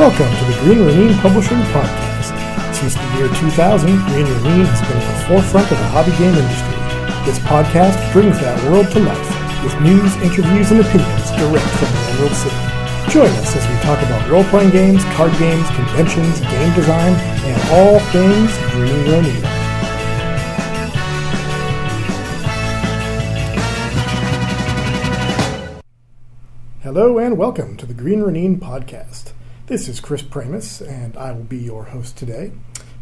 Welcome to the Green Ronin Publishing Podcast. Since the year 2000, Green Ronin has been at the forefront of the hobby game industry. This podcast brings that world to life with news, interviews, and opinions direct from the Emerald City. Join us as we talk about role-playing games, card games, conventions, game design, and all things Green Ronin. Hello and welcome to the Green Ronin Podcast. This is Chris Pramas, and I will be your host today.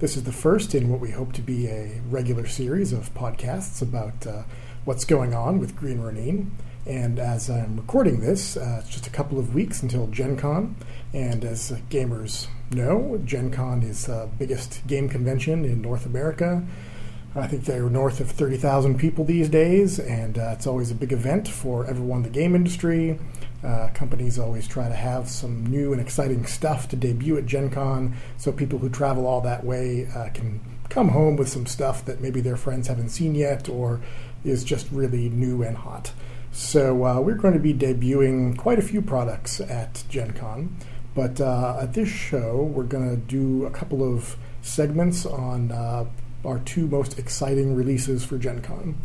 This is the first in what we hope to be a regular series of podcasts about uh, what's going on with Green Ronin. And as I'm recording this, uh, it's just a couple of weeks until Gen Con. And as gamers know, Gen Con is the biggest game convention in North America. I think they're north of 30,000 people these days, and uh, it's always a big event for everyone in the game industry. Uh, companies always try to have some new and exciting stuff to debut at Gen Con so people who travel all that way uh, can come home with some stuff that maybe their friends haven't seen yet or is just really new and hot. So uh, we're going to be debuting quite a few products at Gen Con, but uh, at this show we're going to do a couple of segments on uh, our two most exciting releases for Gen Con.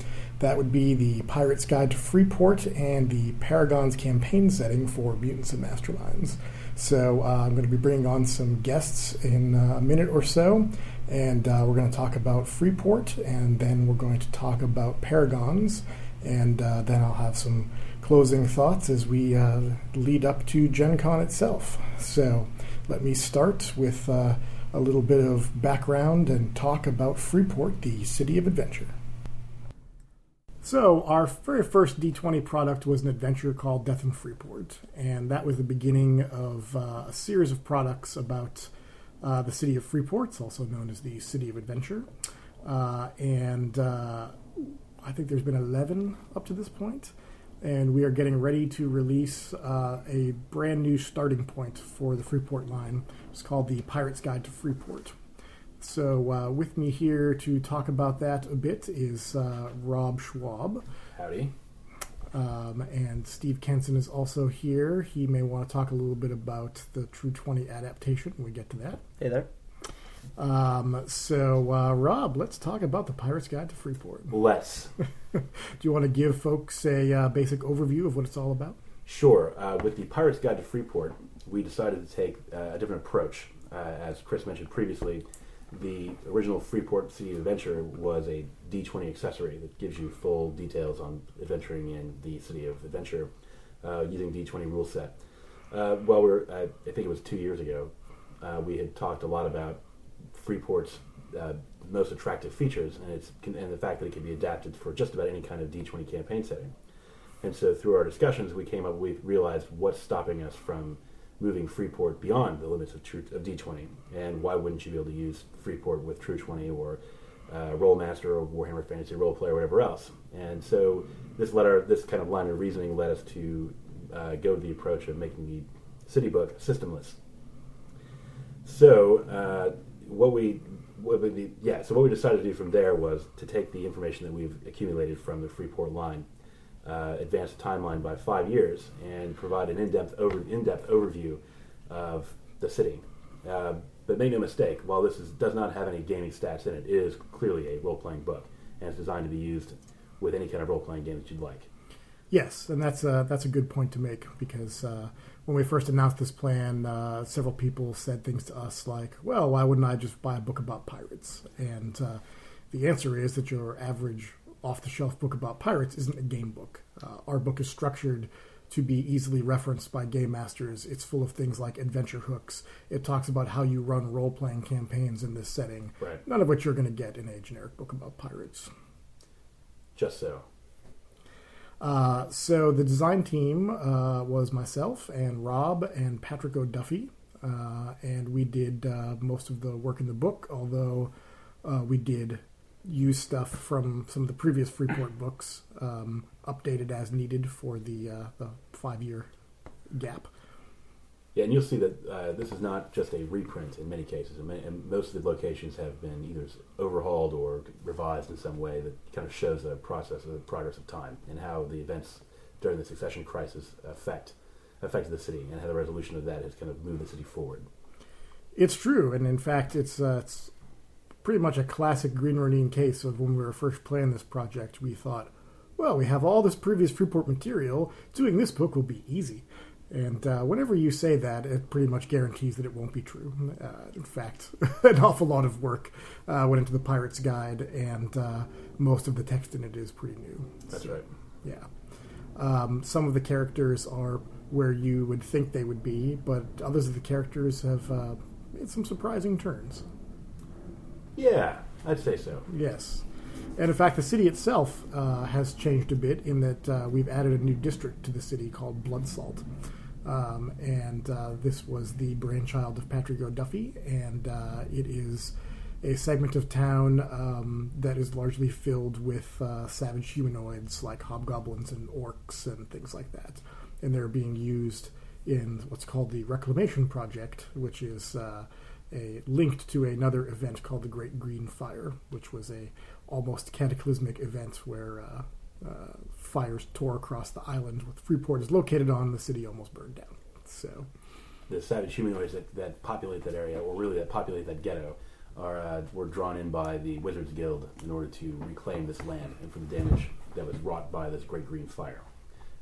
That would be the Pirate's Guide to Freeport and the Paragon's campaign setting for Mutants and Masterminds. So uh, I'm going to be bringing on some guests in uh, a minute or so, and uh, we're going to talk about Freeport, and then we're going to talk about Paragons, and uh, then I'll have some closing thoughts as we uh, lead up to Gen Con itself. So let me start with uh, a little bit of background and talk about Freeport, the city of adventure. So, our very first D20 product was an adventure called Death in Freeport, and that was the beginning of uh, a series of products about uh, the city of Freeport, also known as the City of Adventure. Uh, and uh, I think there's been 11 up to this point, and we are getting ready to release uh, a brand new starting point for the Freeport line. It's called the Pirate's Guide to Freeport. So, uh, with me here to talk about that a bit is uh, Rob Schwalb. Howdy. Um, and Steve Kenson is also here. He may want to talk a little bit about the True 20 adaptation when we get to that. Hey there. Um, so, uh, Rob, let's talk about the Pirate's Guide to Freeport. Let's. Do you want to give folks a uh, basic overview of what it's all about? Sure. Uh, with the Pirate's Guide to Freeport, we decided to take uh, a different approach. Uh, as Chris mentioned previously, the original Freeport City Adventure was a D20 accessory that gives you full details on adventuring in the City of Adventure uh, using D20 rule set. Uh, well, we're, I, I think it was two years ago, uh, we had talked a lot about Freeport's uh, most attractive features and, its, and the fact that it can be adapted for just about any kind of D20 campaign setting. And so through our discussions, we came up, we realized what's stopping us from moving Freeport beyond the limits of, true, of D20. And why wouldn't you be able to use Freeport with True 20 or uh, Rolemaster or Warhammer Fantasy Roleplay or whatever else? And so this led our, this kind of line of reasoning led us to uh, go to the approach of making the city book systemless. So uh, what we what we, yeah, so what we decided to do from there was to take the information that we've accumulated from the Freeport line uh, advance the timeline by five years and provide an in-depth over in-depth overview of the city. Uh, but make no mistake, while this is, does not have any gaming stats in it, it is clearly a role-playing book, and it's designed to be used with any kind of role-playing game that you'd like. Yes, and that's a, that's a good point to make because uh, when we first announced this plan, uh, several people said things to us like, "Well, why wouldn't I just buy a book about pirates?" And uh, the answer is that your average off the shelf book about pirates isn't a game book. Uh, our book is structured to be easily referenced by game masters. It's full of things like adventure hooks. It talks about how you run role playing campaigns in this setting, right. none of which you're going to get in a generic book about pirates. Just so. Uh, so the design team uh, was myself and Rob and Patrick O'Duffy, uh, and we did uh, most of the work in the book. Although uh, we did use stuff from some of the previous Freeport books, um, updated as needed for the, uh, the five year gap. Yeah, and you'll see that uh, this is not just a reprint in many cases. And, many, and, most of the locations have been either overhauled or revised in some way that kind of shows the process of the progress of time and how the events during the succession crisis affect affected the city and how the resolution of that has kind of moved the city forward. It's true, and in fact, it's uh, it's pretty much a classic Green Ronin case of when we were first playing this project. We thought, well, we have all this previous Freeport material. Doing this book will be easy. And uh, whenever you say that, it pretty much guarantees that it won't be true. Uh, in fact, an awful lot of work uh, went into the Pirate's Guide, and uh, most of the text in it is pretty new. That's So, right. Yeah. Um, some of the characters are where you would think they would be, but others of the characters have uh, made some surprising turns. Yeah, I'd say so. Yes. And in fact, the city itself uh, has changed a bit in that uh, we've added a new district to the city called Blood Salt. Um, and uh, this was the brainchild of Patrick O'Duffy, and uh, it is a segment of town um, that is largely filled with uh, savage humanoids like hobgoblins and orcs and things like that. And they're being used in what's called the Reclamation Project, which is uh, a linked to another event called the Great Green Fire, which was a almost cataclysmic event where uh, uh, fires tore across the island with Freeport is located on. The city almost burned down. So The savage humanoids that, that populate that area, or really that populate that ghetto, are uh, were drawn in by the Wizards Guild in order to reclaim this land and for the damage that was wrought by this great green fire.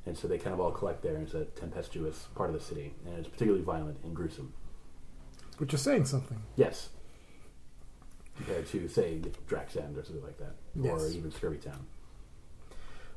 And so they kind of all collect there. and It's a tempestuous part of the city, and it's particularly violent and gruesome. Which is saying something. Yes. Compared to, say, Drac's End or something like that, or Yes. even Scurvy Town.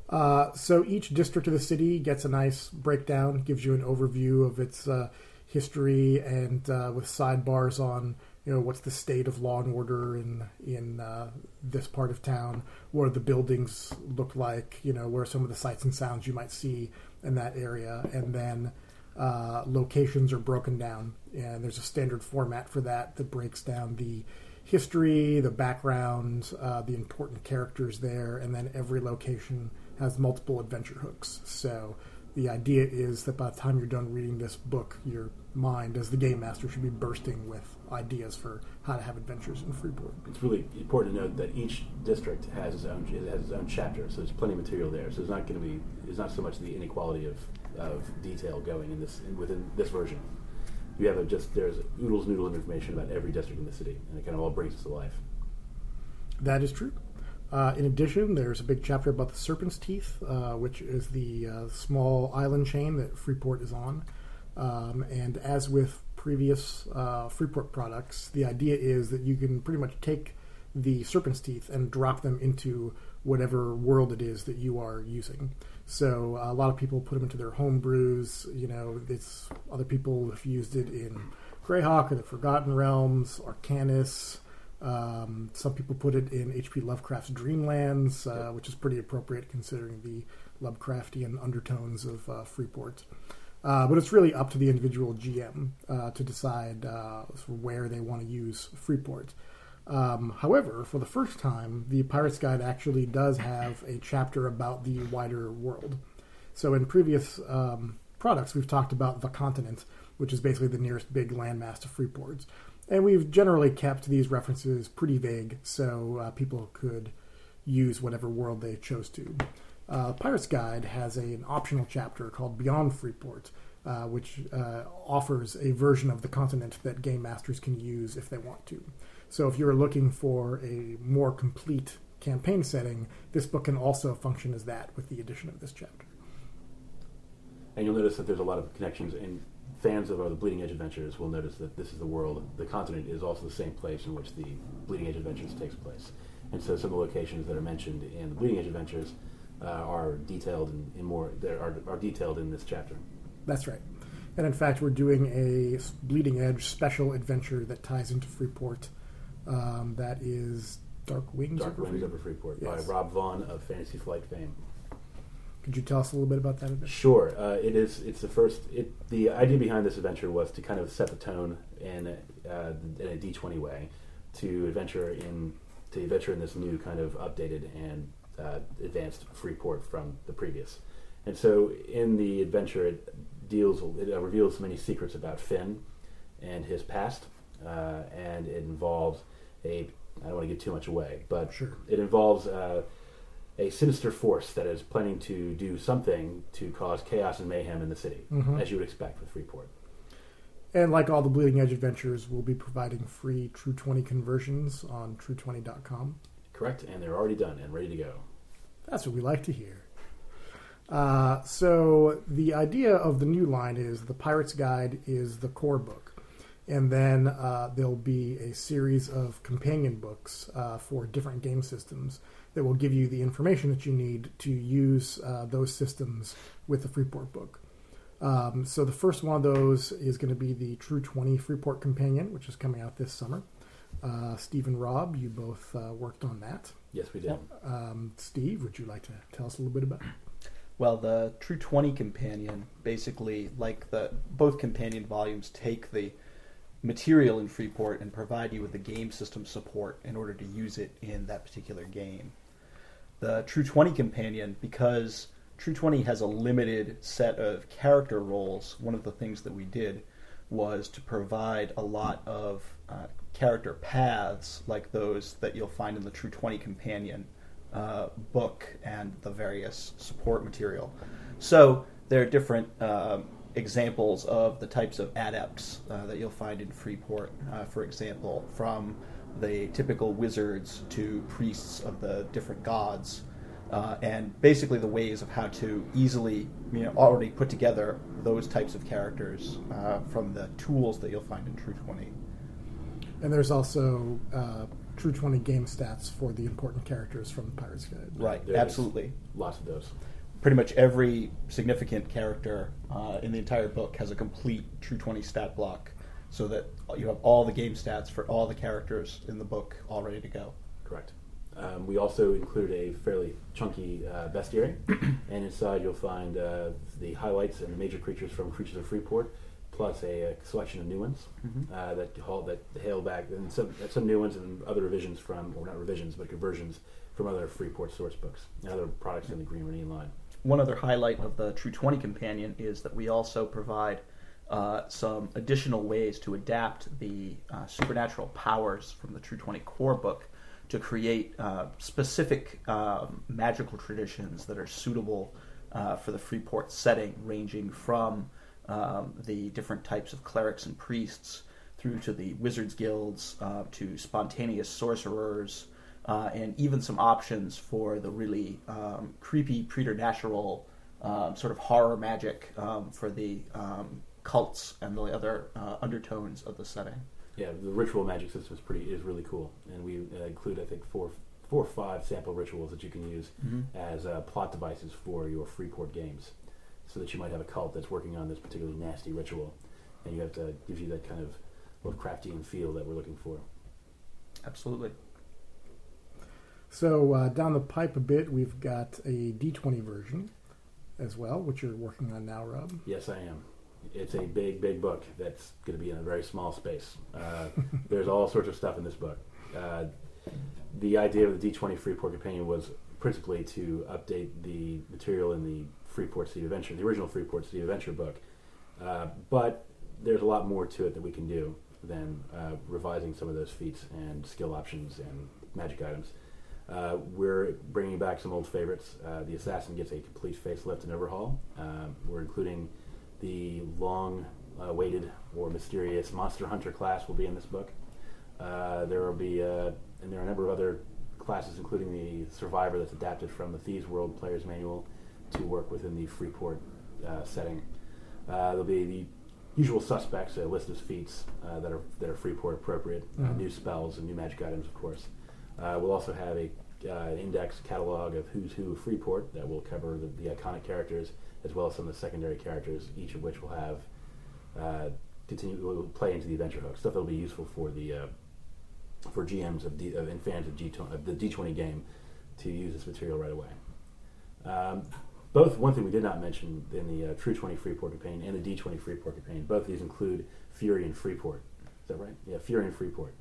Uh, so each district of the city gets a nice breakdown, gives you an overview of its uh, history, and uh, with sidebars on you know what's the state of law and order in in uh, this part of town, what do the buildings look like, you know, where are some of the sights and sounds you might see in that area, and then uh, locations are broken down, and there's a standard format for that that breaks down the history, the background, uh, the important characters there, and then every location has multiple adventure hooks. So the idea is that by the time you're done reading this book, your mind, as the game master, should be bursting with ideas for how to have adventures in Freeport. It's really important to note that each district has its own has its own chapter, so there's plenty of material there. So it's not going to be it's not so much the inequality of, of detail going in this within this version. You have a just there's oodles noodle of information about every district in the city, and it kind of all brings it to life. That is true. Uh, in addition, there's a big chapter about the Serpent's Teeth, uh, which is the uh, small island chain that Freeport is on. Um, and as with previous uh, Freeport products, the idea is that you can pretty much take the Serpent's Teeth and drop them into whatever world it is that you are using. So a lot of people put them into their home brews. You know, it's other people have used it in Greyhawk or the Forgotten Realms, Arcanis. Um, some people put it in H.P. Lovecraft's Dreamlands, uh, which is pretty appropriate considering the Lovecraftian undertones of uh, Freeport. Uh, but it's really up to the individual GM uh, to decide uh, where they want to use Freeport. Um, however, for the first time, the Pirate's Guide actually does have a chapter about the wider world. So in previous um, products, we've talked about the continent, which is basically the nearest big landmass to Freeport. And we've generally kept these references pretty vague so uh, people could use whatever world they chose to. Uh, Pirate's Guide has a, an optional chapter called Beyond Freeport, uh, which uh, offers a version of the continent that game masters can use if they want to. So if you're looking for a more complete campaign setting, this book can also function as that with the addition of this chapter. And you'll notice that there's a lot of connections. And fans of uh, the Bleeding Edge Adventures will notice that this is the world. The continent is also the same place in which the Bleeding Edge Adventures takes place. And so some of the locations that are mentioned in the Bleeding Edge Adventures uh, are detailed in, in more. Are, are detailed in this chapter. That's right. And in fact, we're doing a Bleeding Edge special adventure that ties into Freeport. Um, that is Dark Wings. Dark Wings Freeport. over Freeport Yes. by Rob Vaughn of Fantasy Flight fame. Could you tell us a little bit about that adventure? Sure, uh, it is. It's the first. It the idea behind this adventure was to kind of set the tone in uh, in a D twenty way to adventure in to adventure in this new kind of updated and uh, advanced Freeport from the previous. And so in the adventure, it deals it uh, reveals many secrets about Finn and his past, uh, and it involves a. I don't want to give too much away, but Sure. it involves. Uh, a sinister force that is planning to do something to cause chaos and mayhem in the city, Mhm. as you would expect with Freeport. And like all the Bleeding Edge adventures, we'll be providing free True 20 conversions on true20.com. Correct, and they're already done and ready to go. That's what we like to hear. Uh, so the idea of the new line is the Pirate's Guide is the core book, and then uh, there'll be a series of companion books uh, for different game systems that will give you the information that you need to use uh, those systems with the Freeport book. Um, so the first one of those is going to be the True 20 Freeport Companion, which is coming out this summer. Uh, Steve and Rob, you both uh, worked on that. Yes, we did. Um, Steve, would you like to tell us a little bit about it? Well, the True 20 companion basically, like the both companion volumes, take the material in Freeport and provide you with the game system support in order to use it in that particular game. The True 20 companion, because True 20 has a limited set of character roles, one of the things that we did was to provide a lot of uh, character paths like those that you'll find in the True 20 companion uh, book and the various support material. So there are different um, examples of the types of adepts uh, that you'll find in Freeport. Uh, for example, from the typical wizards to priests of the different gods, uh, and basically the ways of how to easily, you know, already put together those types of characters uh, from the tools that you'll find in True 20. And there's also uh, True 20 game stats for the important characters from the Pirate's Guide. Right, There is absolutely. Lots of those. Pretty much every significant character uh, in the entire book has a complete True 20 stat block so that you have all the game stats for all the characters in the book all ready to go. Correct. Um, we also included a fairly chunky uh, bestiary, and inside you'll find uh, the highlights and the major creatures from Creatures of Freeport, plus a, uh selection of new ones Mhm. uh, that haul, that hail back, and some some new ones and other revisions from, or not revisions, but conversions from other Freeport source books and other products in the Green Ronin line. One other highlight of the True 20 companion is that we also provide uh, some additional ways to adapt the uh, supernatural powers from the True 20 core book to create uh, specific um, magical traditions that are suitable uh, for the Freeport setting, ranging from um, the different types of clerics and priests through to the wizards guilds, uh, to spontaneous sorcerers, uh, and even some options for the really um, creepy preternatural um, sort of horror magic um, for the um, cults and the other uh, undertones of the setting. Yeah, the ritual magic system is pretty is really cool, and we uh, include I think four four or five sample rituals that you can use as uh, plot devices for your Freeport games, so that you might have a cult that's working on this particularly nasty ritual, and you have to gives you that kind of Lovecraftian feel that we're looking for. Absolutely. So uh, down the pipe a bit, we've got a D20 version as well, which you're working on now, Rob. Yes, I am. It's a big, big book that's going to be in a very small space. Uh, there's all sorts of stuff in this book. Uh, the idea of the D20 Freeport Companion was principally to update the material in the Freeport City Adventure, the original Freeport City Adventure book. Uh, but there's a lot more to it that we can do than uh, revising some of those feats and skill options and magic items. Uh, we're bringing back some old favorites. Uh, the assassin gets a complete facelift and overhaul. Uh, we're including the long-awaited or mysterious monster hunter class will be in this book. Uh, there will be, uh, and there are a number of other classes, including the survivor that's adapted from the Thieves World Player's Manual to work within the Freeport uh, setting. Uh, there'll be the usual suspects, a list of feats uh, that are that are Freeport appropriate, uh, Mhm. new spells and new magic items, of course. Uh, we'll also have a uh, index catalog of who's who Freeport that will cover the, the iconic characters as well as some of the secondary characters, each of which will have uh, continue will play into the adventure hook stuff that'll be useful for the uh, for GMs of, D, of and fans of, G, of the D20 game to use this material right away. Um, both one thing we did not mention in the uh, True 20 Freeport campaign and the D20 Freeport campaign, both of these include Fury and Freeport. Is that right? Yeah, Fury and Freeport,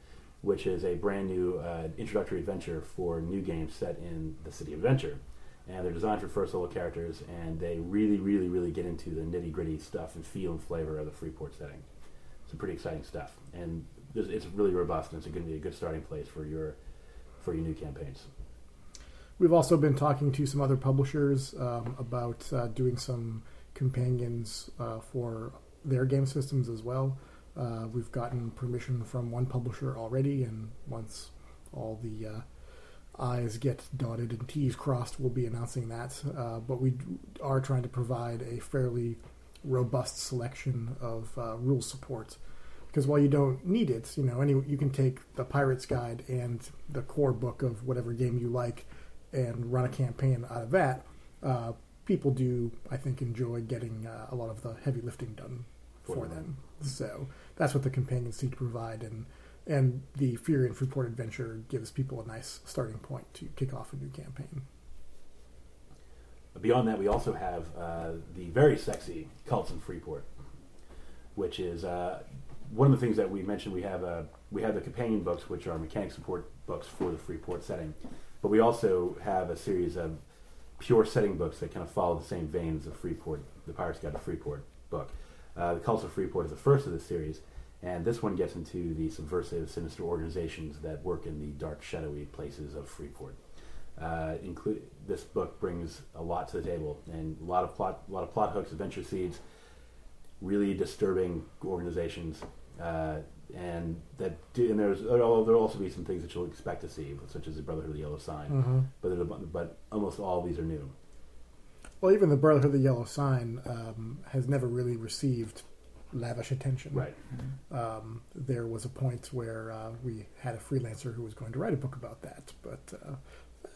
which is a brand new uh, introductory adventure for new games set in the City of Adventure. And they're designed for first level characters, and they really, really, really get into the nitty gritty stuff and feel and flavor of the Freeport setting. It's some pretty exciting stuff, and it's really robust, and it's going to be a good starting place for your for your new campaigns. We've also been talking to some other publishers um, about uh, doing some companions uh, for their game systems as well. Uh, we've gotten permission from one publisher already, and once all the uh, I's get dotted and T's crossed, we'll be announcing that. Uh, but we are trying to provide a fairly robust selection of uh, rule support. Because while you don't need it, you know, any you can take the Pirate's Guide and the core book of whatever game you like, and run a campaign out of that. Uh, people do, I think, enjoy getting uh, a lot of the heavy lifting done for, them. So that's what the companions seek to provide, and and the Fury and Freeport adventure gives people a nice starting point to kick off a new campaign. Beyond that, we also have uh, the very sexy Cults in Freeport, which is uh, one of the things that we mentioned. We have uh, we have the companion books, which are mechanic support books for the Freeport setting, but we also have a series of pure setting books that kind of follow the same veins of Freeport, the Pirates Guide to Freeport book. Uh, the Cults of Freeport is the first of the series, and this one gets into the subversive, sinister organizations that work in the dark, shadowy places of Freeport. Uh, include this book brings a lot to the table and a lot of plot, a lot of plot hooks, adventure seeds, really disturbing organizations, uh, and that do, and there's there'll there'll also be some things that you'll expect to see, such as the Brotherhood of the Yellow Sign, Mm-hmm. but a but almost all of these are new. Well, even the Brotherhood of the Yellow Sign um, has never really received lavish attention. Right. Um, there was a point where uh, we had a freelancer who was going to write a book about that, but uh,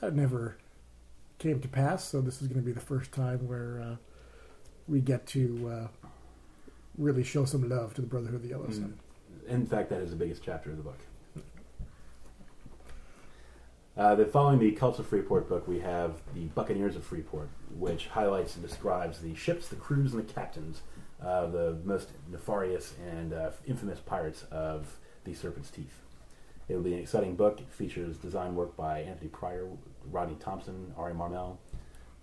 that never came to pass. So this is going to be the first time where uh, we get to uh, really show some love to the Brotherhood of the Yellow Mm. Sign. In fact, that is the biggest chapter of the book. Uh, then following the Cults of Freeport book, we have the Buccaneers of Freeport, which highlights and describes the ships, the crews, and the captains of the most nefarious and uh, infamous pirates of the Serpent's Teeth. It will be an exciting book. It features design work by Anthony Pryor, Rodney Thompson, Ari Marmel,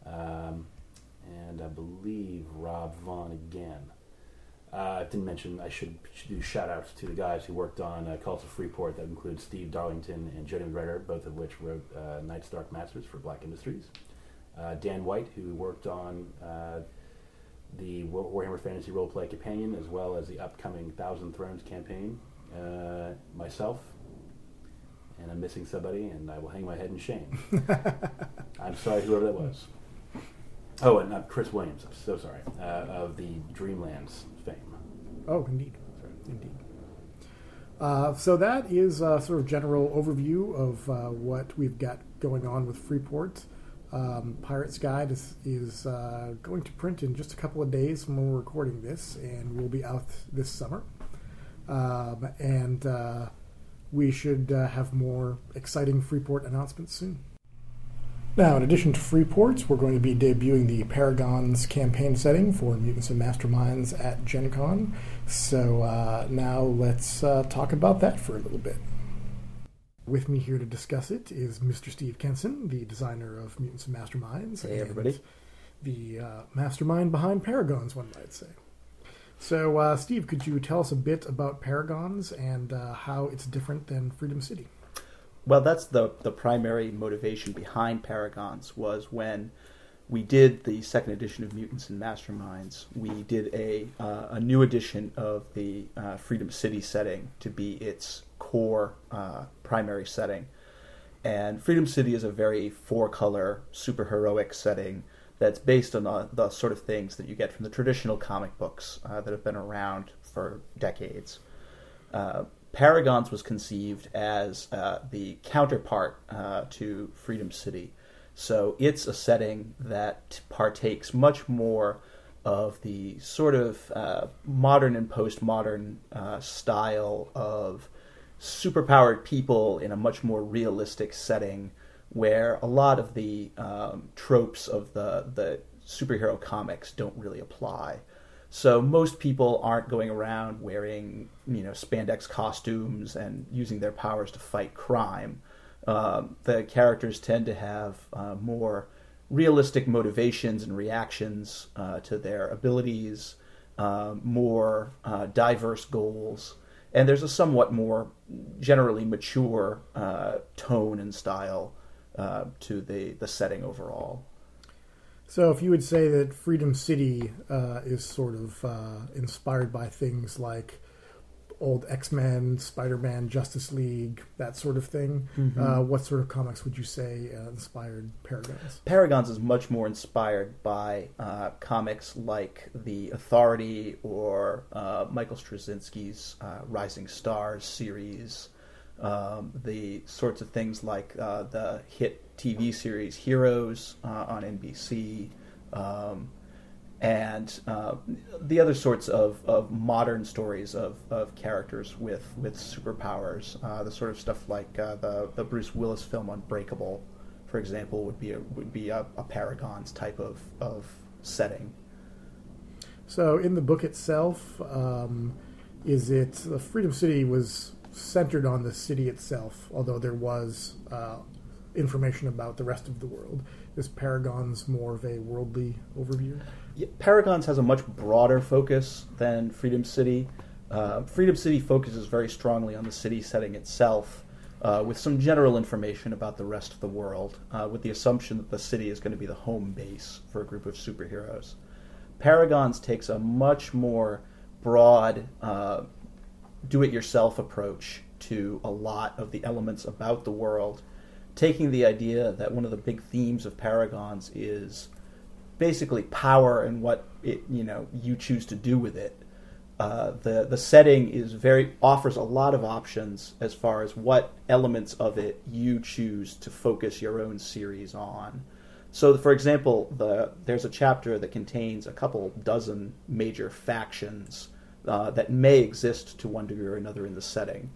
um, and I believe Rob Vaughn again. Uh, I didn't mention I should, should do shout outs to the guys who worked on uh, of Freeport. That includes Steve Darlington and Jody McGregor, both of which wrote uh, Night's Dark Masters for Black Industries. Uh, Dan White, who worked on uh, the Warhammer Fantasy Roleplay Companion as well as the upcoming Thousand Thrones campaign. Uh, myself, and I'm missing somebody, and I will hang my head in shame. I'm sorry, whoever that was. Oh, and uh, Chris Williams. I'm so sorry uh, of the Dreamlands fame. Oh, indeed. Indeed. Uh, so that is a sort of general overview of uh, what we've got going on with Freeport. Um, Pirates Guide is, is uh, going to print in just a couple of days from when we're recording this, and will be out this summer. Um, and uh, we should uh, have more exciting Freeport announcements soon. Now, in addition to free ports, we're going to be debuting the Paragons campaign setting for Mutants and Masterminds at Gen Con. So uh, now let's uh, talk about that for a little bit. With me here to discuss it is Mr. Steve Kenson, the designer of Mutants and Masterminds. Hey, and everybody. The uh, mastermind behind Paragons, one might say. So, uh, Steve, could you tell us a bit about Paragons and uh, how it's different than Freedom City? Well, that's the the primary motivation behind Paragons was when we did the second edition of Mutants and Masterminds. We did a uh, a new edition of the uh, Freedom City setting to be its core uh, primary setting, and Freedom City is a very four color superheroic setting that's based on the, the sort of things that you get from the traditional comic books uh, that have been around for decades. Paragons was conceived as uh, the counterpart uh, to Freedom City. So it's a setting that partakes much more of the sort of uh, modern and postmodern uh, style of superpowered people in a much more realistic setting where a lot of the um, tropes of the, the superhero comics don't really apply. So most people aren't going around wearing, you know, spandex costumes and using their powers to fight crime. Um, the characters tend to have uh, more realistic motivations and reactions uh, to their abilities, uh, more uh, diverse goals, and there's a somewhat more generally mature uh, tone and style uh, to the, the setting overall. So, if you would say that Freedom City uh, is sort of uh, inspired by things like old X Men, Spider Man, Justice League, that sort of thing. Mhm. Uh, what sort of comics would you say uh, inspired Paragons? Paragons is much more inspired by uh, comics like The Authority or uh, Michael Straczynski's uh, Rising Stars series, um, the sorts of things like uh, the hit TV series Heroes uh, on NBC, um, and uh, the other sorts of, of modern stories of, of characters with, with superpowers. Uh, the sort of stuff like uh, the, the Bruce Willis film Unbreakable for example, would be a, would be a, a Paragon's type of, of setting. So, in the book itself, um, is it uh, Freedom City was centered on the city itself, although there was uh, information about the rest of the world. Is Paragon's more of a worldly overview? Yeah, Paragons has a much broader focus than Freedom City. Uh, Freedom City focuses very strongly on the city setting itself, uh, with some general information about the rest of the world, uh, with the assumption that the city is going to be the home base for a group of superheroes. Paragons takes a much more broad, uh, do it yourself approach to a lot of the elements about the world, taking the idea that one of the big themes of Paragons is basically power and what it you know you choose to do with it. Uh, the the setting is very offers a lot of options as far as what elements of it you choose to focus your own series on. So, for example, the, there's a chapter that contains a couple dozen major factions uh, that may exist to one degree or another in the setting.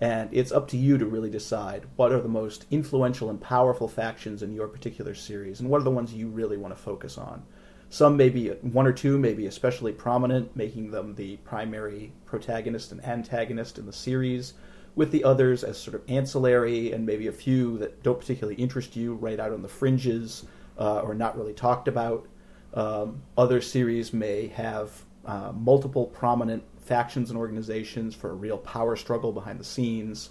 And it's up to you to really decide what are the most influential and powerful factions in your particular series, and what are the ones you really want to focus on. Some may be one or two may be especially prominent, making them the primary protagonist and antagonist in the series, with the others as sort of ancillary, and maybe a few that don't particularly interest you, right out on the fringes uh, or not really talked about. Um, other series may have uh, multiple prominent factions and organizations for a real power struggle behind the scenes.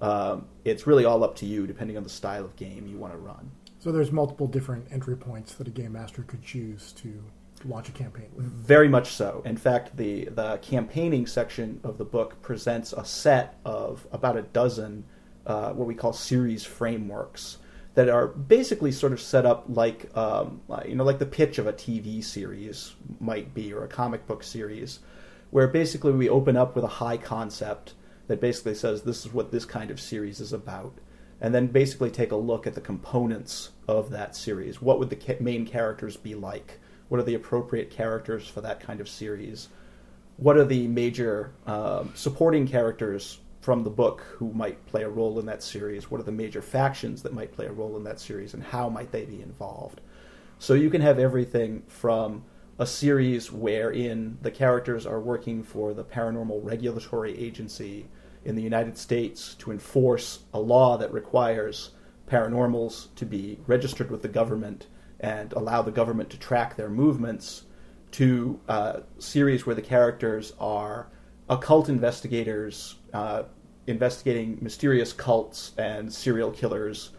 Um, it's really all up to you, depending on the style of game you want to run. So, there's multiple different entry points that a game master could choose to launch a campaign with. Very much so. In fact, the the campaigning section of the book presents a set of about a dozen uh, what we call series frameworks that are basically sort of set up like um, you know like the pitch of a TV series might be or a comic book series, where basically we open up with a high concept that basically says this is what this kind of series is about, and then basically take a look at the components of that series. What would the main characters be like? What are the appropriate characters for that kind of series? What are the major um, supporting characters from the book who might play a role in that series? What are the major factions that might play a role in that series, and how might they be involved? So you can have everything from a series wherein the characters are working for the Paranormal Regulatory Agency in the United States to enforce a law that requires paranormals to be registered with the government and allow the government to track their movements, to uh, series where the characters are occult investigators uh, investigating mysterious cults and serial killers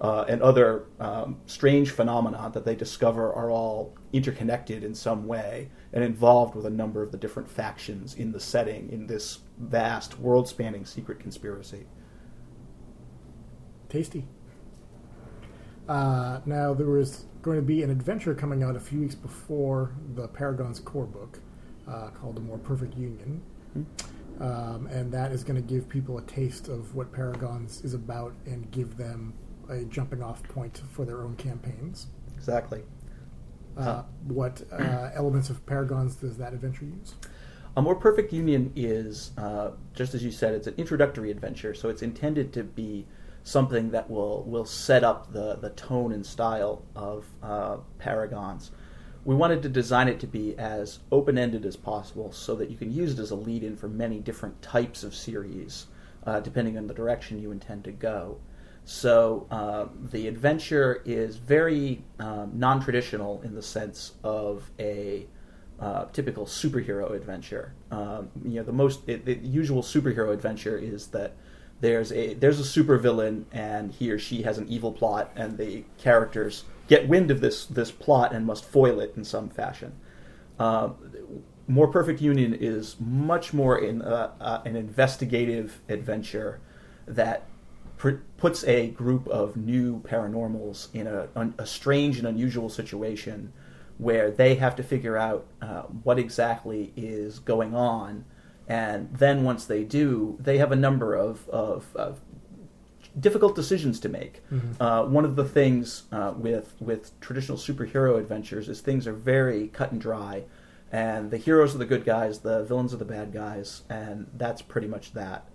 uh, and other um, strange phenomena that they discover are all interconnected in some way and involved with a number of the different factions in the setting in this vast world spanning secret conspiracy. Tasty. Uh, now, there was going to be an adventure coming out a few weeks before the Paragon's core book uh, called A More Perfect Union. Um, and that is going to give people a taste of what Paragons is about and give them a jumping off point for their own campaigns. Exactly. Uh, Huh. What uh, elements of Paragons does that adventure use? A More Perfect Union is, uh, just as you said, it's an introductory adventure, so it's intended to be something that will, will set up the, the tone and style of uh, Paragons. We wanted to design it to be as open ended as possible so that you can use it as a lead in for many different types of series, uh, depending on the direction you intend to go. So uh, the adventure is very um, non traditional in the sense of a uh, typical superhero adventure. Um, you know, the most it, the usual superhero adventure is that there's a there's a supervillain and he or she has an evil plot, and the characters get wind of this this plot and must foil it in some fashion. Um, More Perfect Union is much more in uh, uh, an investigative adventure that pr- puts a group of new paranormals in a, un- a strange and unusual situation where they have to figure out uh, what exactly is going on. And then once they do, they have a number of, of, of difficult decisions to make. Mm-hmm. Uh, one of the things uh, with with traditional superhero adventures is things are very cut and dry, and the heroes are the good guys, the villains are the bad guys, and that's pretty much that.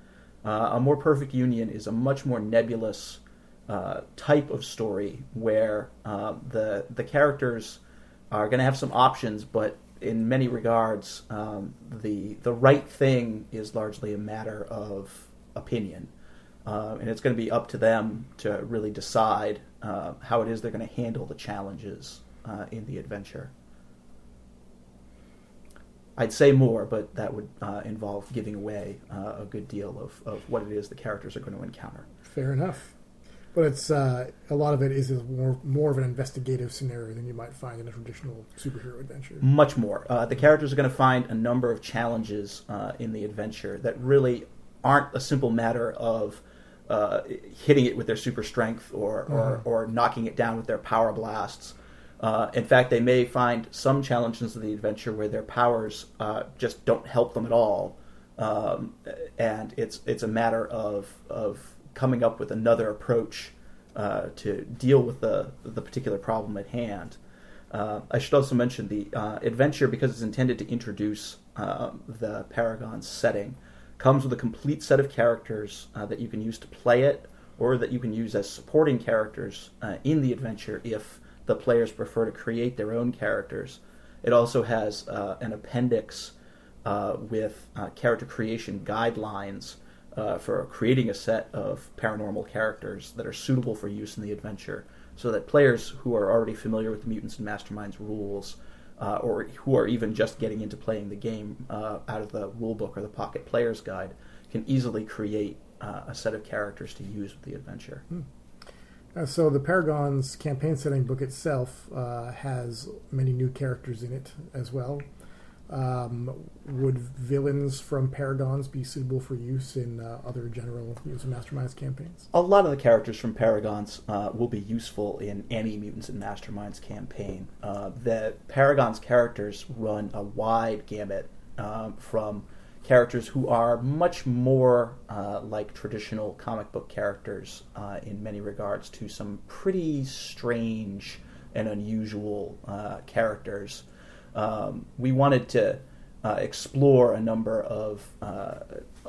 Uh, a more perfect union is a much more nebulous uh, type of story where uh, the the characters are going to have some options, but in many regards, um, the the right thing is largely a matter of opinion, uh, and it's going to be up to them to really decide uh, how it is they're going to handle the challenges uh, in the adventure. I'd say more, but that would uh, involve giving away uh, a good deal of, of what it is the characters are going to encounter. Fair enough. But it's uh, a lot of it is more more of an investigative scenario than you might find in a traditional superhero adventure. Much more. Uh, the characters are going to find a number of challenges uh, in the adventure that really aren't a simple matter of uh, hitting it with their super strength or, or, Mhm. or knocking it down with their power blasts. Uh, in fact, they may find some challenges in the adventure where their powers uh, just don't help them at all, um, and it's it's a matter of of coming up with another approach uh, to deal with the the particular problem at hand. Uh, I should also mention the uh, adventure because it's intended to introduce um, the Paragon setting comes with a complete set of characters uh, that you can use to play it, or that you can use as supporting characters uh, in the adventure if the players prefer to create their own characters. It also has uh, an appendix with character creation guidelines uh, for creating a set of paranormal characters that are suitable for use in the adventure, so that players who are already familiar with the Mutants and Masterminds rules uh, or who are even just getting into playing the game uh, out of the rulebook or the Pocket Player's Guide can easily create uh, a set of characters to use with the adventure. Uh, so the Paragon's campaign setting book itself uh, has many new characters in it as well. Um, would villains from Paragons be suitable for use in uh, other general Mutants and Masterminds campaigns? A lot of the characters from Paragons uh, will be useful in any Mutants and Masterminds campaign. Uh, the Paragons characters run a wide gamut um, from characters who are much more uh, like traditional comic book characters uh, in many regards to some pretty strange and unusual uh, characters. Um, we wanted to uh, explore a number of uh,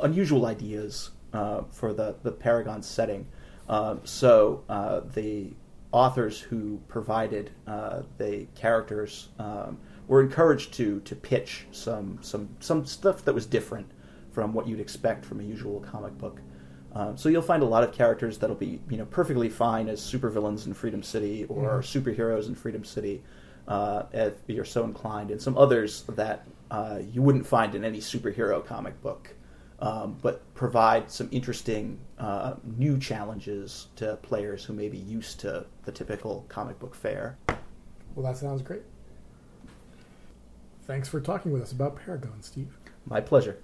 unusual ideas uh, for the, the Paragon setting. Um, so uh, the authors who provided uh, the characters um, were encouraged to to pitch some some some stuff that was different from what you'd expect from a usual comic book. Um, so you'll find a lot of characters that'll be you know perfectly fine as supervillains in Freedom City or superheroes in Freedom City, uh, if you're so inclined, and some others that uh, you wouldn't find in any superhero comic book, um, but provide some interesting uh, new challenges to players who may be used to the typical comic book fare. Well, that sounds great. Thanks for talking with us about Paragon, Steve. My pleasure.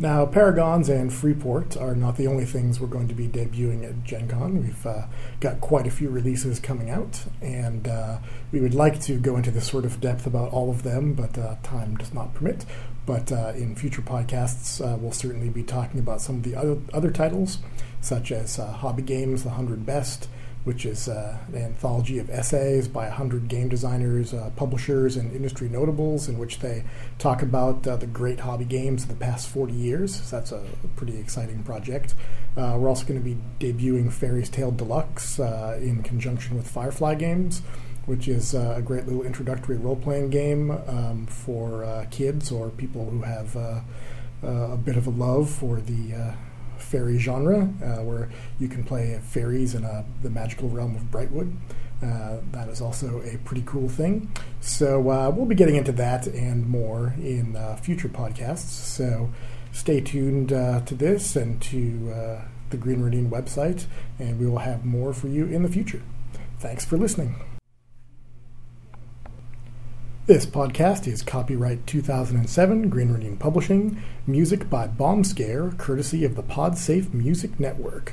Now, Paragons and Freeport are not the only things we're going to be debuting at Gen Con. We've uh, got quite a few releases coming out, and uh, we would like to go into this sort of depth about all of them, but uh, time does not permit. But uh, in future podcasts, uh, we'll certainly be talking about some of the other, other titles, such as uh, Hobby Games, The 100 Best, which is uh, an anthology of essays by 100 game designers, uh, publishers, and industry notables, in which they talk about uh, the great hobby games of the past 40 years. So that's a pretty exciting project. Uh, we're also going to be debuting Faery's Tale Deluxe uh, in conjunction with Firefly Games, which is uh, a great little introductory role playing game um, for kids or people who have a bit of a love for the fairy genre, uh, where you can play fairies in uh, the magical realm of Brightwood. Uh, that is also a pretty cool thing. So we'll be getting into that and more in future podcasts. So stay tuned to this and to the Green Ronin website, and we will have more for you in the future. Thanks for listening. This podcast is copyright 2007 Green Ronin Publishing, music by Bomb Scare, courtesy of the PodSafe Music Network.